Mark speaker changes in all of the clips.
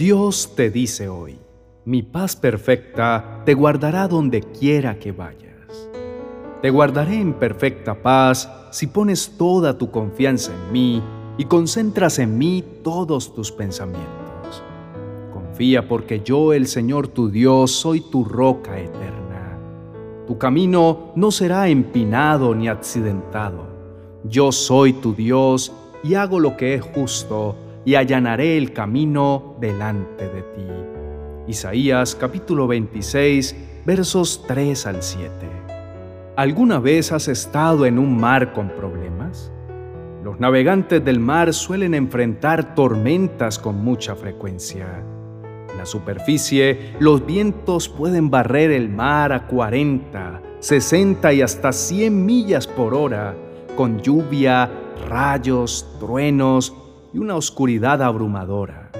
Speaker 1: Dios te dice hoy, mi paz perfecta te guardará donde quiera que vayas. Te guardaré en perfecta paz si pones toda tu confianza en mí y concentras en mí todos tus pensamientos. Confía porque yo, el Señor tu Dios, soy tu roca eterna. Tu camino no será empinado ni accidentado. Yo soy tu Dios y hago lo que es justo y allanaré el camino delante de ti. Isaías capítulo 26 versos 3 al 7. ¿Alguna vez has estado en un mar con problemas? Los navegantes del mar suelen enfrentar tormentas con mucha frecuencia. En la superficie, los vientos pueden barrer el mar a 40, 60 y hasta 100 millas por hora, con lluvia, rayos, truenos y una oscuridad abrumadora.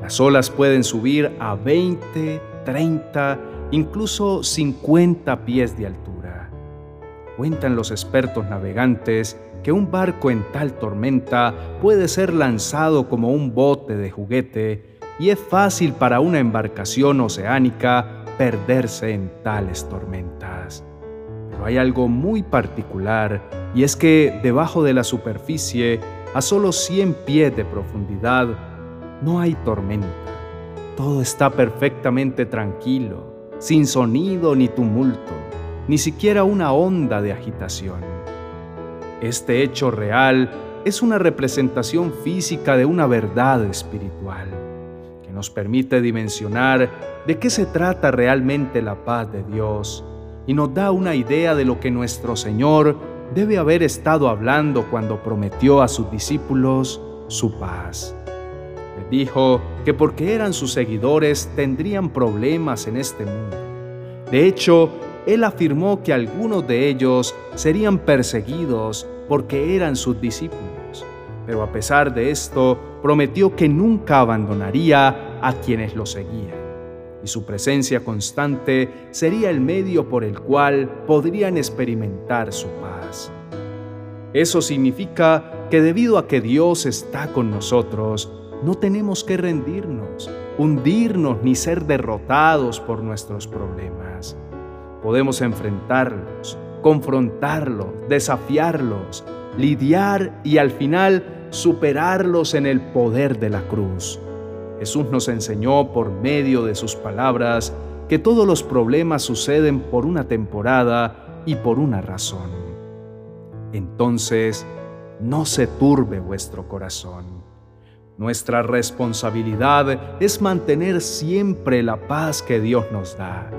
Speaker 1: Las olas pueden subir a 20, 30, incluso 50 pies de altura. Cuentan los expertos navegantes que un barco en tal tormenta puede ser lanzado como un bote de juguete y es fácil para una embarcación oceánica perderse en tales tormentas. Pero hay algo muy particular y es que debajo de la superficie a solo 100 pies de profundidad, no hay tormenta. Todo está perfectamente tranquilo, sin sonido ni tumulto, ni siquiera una onda de agitación. Este hecho real es una representación física de una verdad espiritual que nos permite dimensionar de qué se trata realmente la paz de Dios y nos da una idea de lo que nuestro Señor debe haber estado hablando cuando prometió a sus discípulos su paz. Les dijo que porque eran sus seguidores tendrían problemas en este mundo. De hecho, él afirmó que algunos de ellos serían perseguidos porque eran sus discípulos, pero a pesar de esto, prometió que nunca abandonaría a quienes lo seguían y su presencia constante sería el medio por el cual podrían experimentar su paz. Eso significa que debido a que Dios está con nosotros, no tenemos que rendirnos, hundirnos ni ser derrotados por nuestros problemas. Podemos enfrentarlos, confrontarlos, desafiarlos, lidiar y al final superarlos en el poder de la cruz. Jesús nos enseñó por medio de sus palabras que todos los problemas suceden por una temporada y por una razón. Entonces, no se turbe vuestro corazón. Nuestra responsabilidad es mantener siempre la paz que Dios nos da,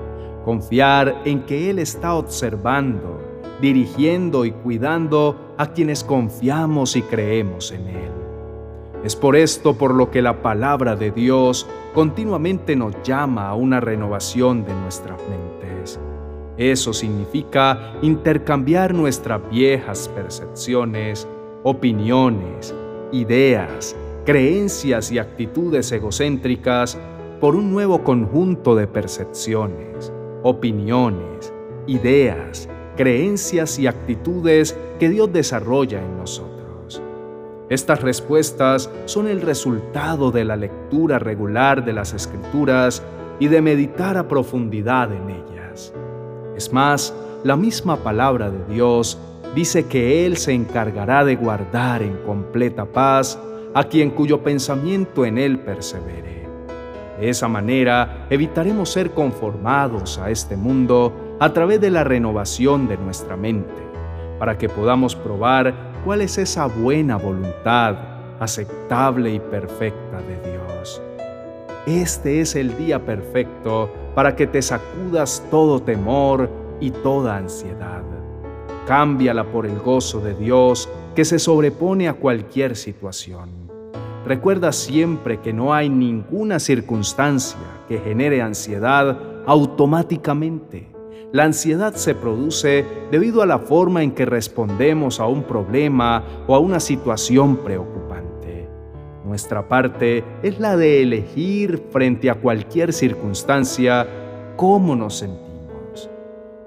Speaker 1: confiar en que Él está observando, dirigiendo y cuidando a quienes confiamos y creemos en Él. Es por esto por lo que la palabra de Dios continuamente nos llama a una renovación de nuestras mentes. Eso significa intercambiar nuestras viejas percepciones, opiniones, ideas, creencias y actitudes egocéntricas por un nuevo conjunto de percepciones, opiniones, ideas, creencias y actitudes que Dios desarrolla en nosotros. Estas respuestas son el resultado de la lectura regular de las escrituras y de meditar a profundidad en ellas. Es más, la misma palabra de Dios dice que Él se encargará de guardar en completa paz a quien cuyo pensamiento en Él persevere. De esa manera evitaremos ser conformados a este mundo a través de la renovación de nuestra mente, para que podamos probar cuál es esa buena voluntad aceptable y perfecta de Dios. Este es el día perfecto para que te sacudas todo temor y toda ansiedad. Cámbiala por el gozo de Dios que se sobrepone a cualquier situación. Recuerda siempre que no hay ninguna circunstancia que genere ansiedad automáticamente la ansiedad se produce debido a la forma en que respondemos a un problema o a una situación preocupante. Nuestra parte es la de elegir frente a cualquier circunstancia cómo nos sentimos.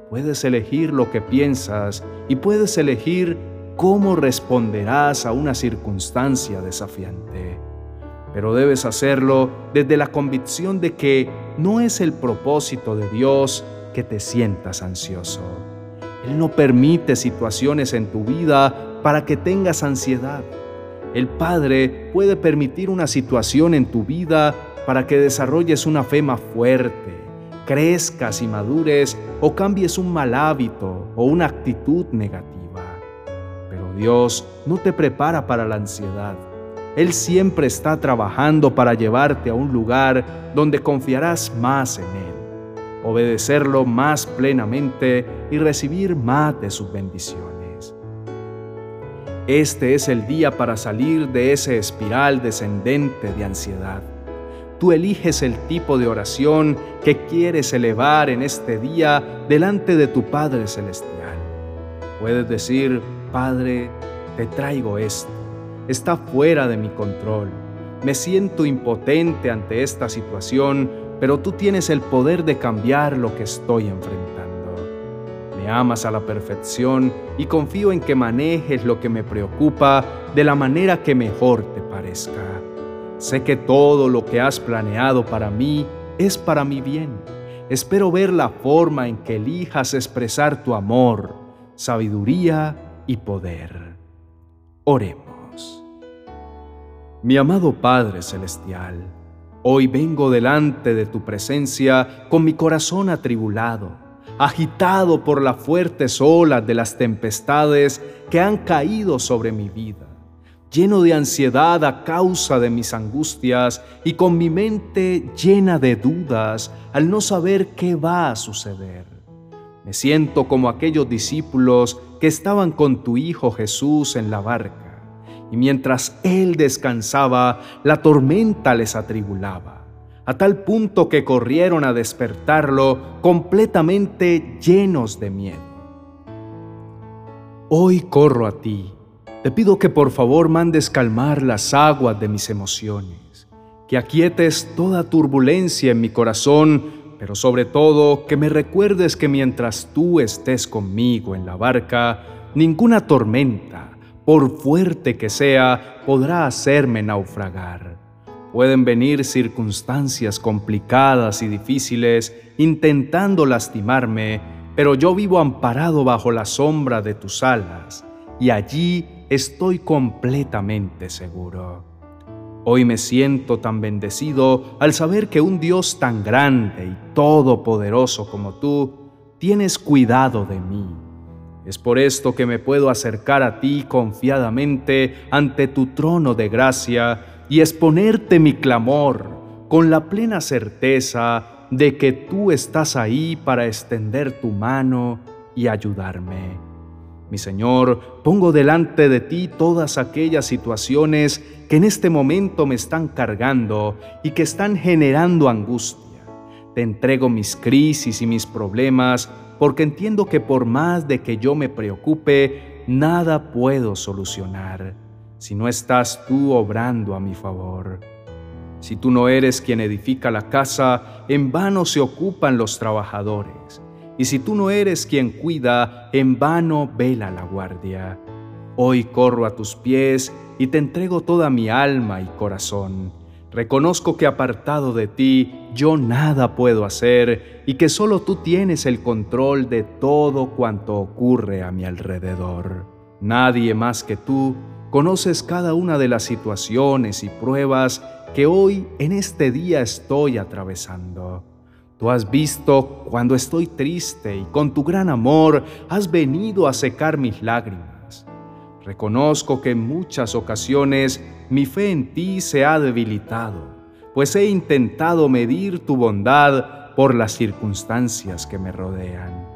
Speaker 1: Puedes elegir lo que piensas y puedes elegir cómo responderás a una circunstancia desafiante. pero debes hacerlo desde la convicción de que no es el propósito de Dios que te sientas ansioso. Él no permite situaciones en tu vida para que tengas ansiedad. El Padre puede permitir una situación en tu vida para que desarrolles una fe más fuerte, crezcas y madures o cambies un mal hábito o una actitud negativa. Pero Dios no te prepara para la ansiedad. Él siempre está trabajando para llevarte a un lugar donde confiarás más en Él obedecerlo más plenamente y recibir más de sus bendiciones. Este es el día para salir de ese espiral descendente de ansiedad. Tú eliges el tipo de oración que quieres elevar en este día delante de tu Padre Celestial. Puedes decir, Padre, te traigo esto. Está fuera de mi control. Me siento impotente ante esta situación pero tú tienes el poder de cambiar lo que estoy enfrentando. Me amas a la perfección y confío en que manejes lo que me preocupa de la manera que mejor te parezca. Sé que todo lo que has planeado para mí es para mi bien. Espero ver la forma en que elijas expresar tu amor, sabiduría y poder. Oremos. Mi amado Padre Celestial, Hoy vengo delante de tu presencia con mi corazón atribulado, agitado por las fuertes olas de las tempestades que han caído sobre mi vida, lleno de ansiedad a causa de mis angustias y con mi mente llena de dudas al no saber qué va a suceder. Me siento como aquellos discípulos que estaban con tu Hijo Jesús en la barca y mientras él descansaba, la tormenta les atribulaba, a tal punto que corrieron a despertarlo completamente llenos de miedo. Hoy corro a ti, te pido que por favor mandes calmar las aguas de mis emociones, que aquietes toda turbulencia en mi corazón, pero sobre todo que me recuerdes que mientras tú estés conmigo en la barca, ninguna tormenta, por fuerte que sea, podrá hacerme naufragar. Pueden venir circunstancias complicadas y difíciles intentando lastimarme, pero yo vivo amparado bajo la sombra de tus alas y allí estoy completamente seguro. Hoy me siento tan bendecido al saber que un Dios tan grande y todopoderoso como tú tienes cuidado de mí es por esto que me puedo acercar a ti confiadamente ante tu trono de gracia y exponerte mi clamor con la plena certeza de que tú estás ahí para extender tu mano y ayudarme. Mi Señor, pongo delante de ti todas aquellas situaciones que en este momento me están cargando y que están generando angustia. Te entrego mis crisis y mis problemas porque entiendo que por más de que yo me preocupe, nada puedo solucionar si no estás tú obrando a mi favor. Si tú no eres quien edifica la casa, en vano se ocupan los trabajadores. Y si tú no eres quien cuida, en vano vela la guardia. Hoy corro a tus pies y te entrego toda mi alma y corazón Reconozco que apartado de ti yo nada puedo hacer y que solo tú tienes el control de todo cuanto ocurre a mi alrededor. Nadie más que tú conoces cada una de las situaciones y pruebas que hoy en este día estoy atravesando. Tú has visto cuando estoy triste y con tu gran amor has venido a secar mis lágrimas. Reconozco que en muchas ocasiones mi fe en ti se ha debilitado, pues he intentado medir tu bondad por las circunstancias que me rodean.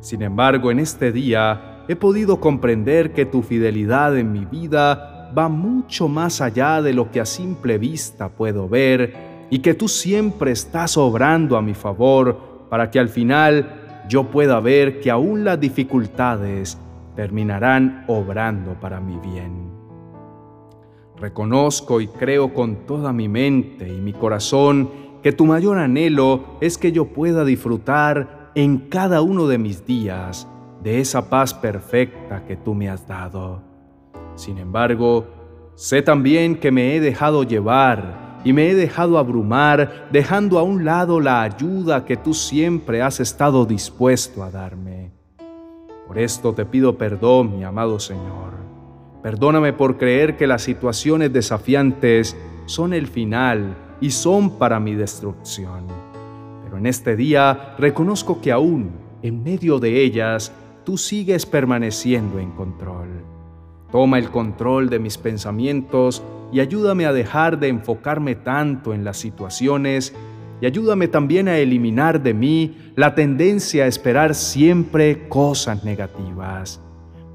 Speaker 1: Sin embargo, en este día he podido comprender que tu fidelidad en mi vida va mucho más allá de lo que a simple vista puedo ver y que tú siempre estás obrando a mi favor para que al final yo pueda ver que aún las dificultades terminarán obrando para mi bien. Reconozco y creo con toda mi mente y mi corazón que tu mayor anhelo es que yo pueda disfrutar en cada uno de mis días de esa paz perfecta que tú me has dado. Sin embargo, Sé también que me he dejado llevar y me he dejado abrumar, dejando a un lado la ayuda que tú siempre has estado dispuesto a darme. Por esto te pido perdón, mi amado Señor. Perdóname por creer que las situaciones desafiantes son el final y son para mi destrucción. Pero en este día reconozco que aún en medio de ellas tú sigues permaneciendo en control. Toma el control de mis pensamientos y ayúdame a dejar de enfocarme tanto en las situaciones y ayúdame también a eliminar de mí la tendencia a esperar siempre cosas negativas.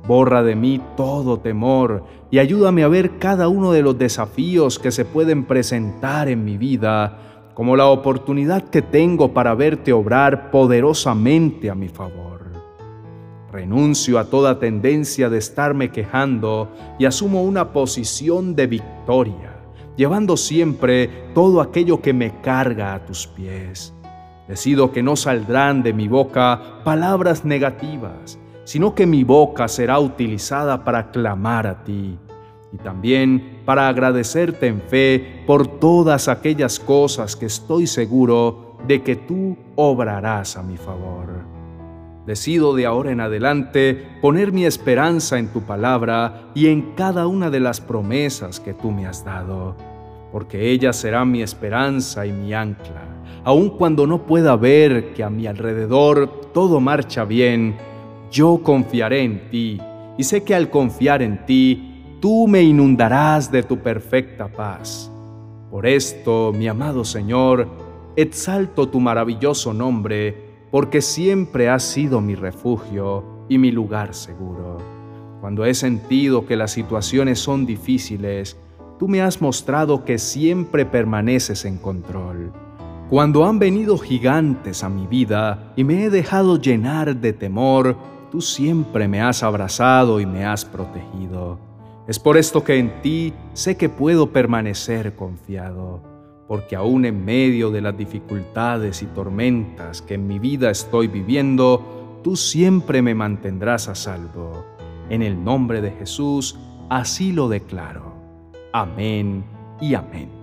Speaker 1: Borra de mí todo temor y ayúdame a ver cada uno de los desafíos que se pueden presentar en mi vida como la oportunidad que tengo para verte obrar poderosamente a mi favor. Renuncio a toda tendencia de estarme quejando y asumo una posición de victoria, llevando siempre todo aquello que me carga a tus pies. Decido que no saldrán de mi boca palabras negativas, sino que mi boca será utilizada para clamar a ti y también para agradecerte en fe por todas aquellas cosas que estoy seguro de que tú obrarás a mi favor. Decido de ahora en adelante poner mi esperanza en tu palabra y en cada una de las promesas que tú me has dado, porque ella será mi esperanza y mi ancla. Aun cuando no pueda ver que a mi alrededor todo marcha bien, yo confiaré en ti y sé que al confiar en ti, tú me inundarás de tu perfecta paz. Por esto, mi amado Señor, exalto tu maravilloso nombre, porque siempre has sido mi refugio y mi lugar seguro. Cuando he sentido que las situaciones son difíciles, tú me has mostrado que siempre permaneces en control. Cuando han venido gigantes a mi vida y me he dejado llenar de temor, tú siempre me has abrazado y me has protegido. Es por esto que en ti sé que puedo permanecer confiado porque aún en medio de las dificultades y tormentas que en mi vida estoy viviendo, tú siempre me mantendrás a salvo. En el nombre de Jesús, así lo declaro. Amén y amén.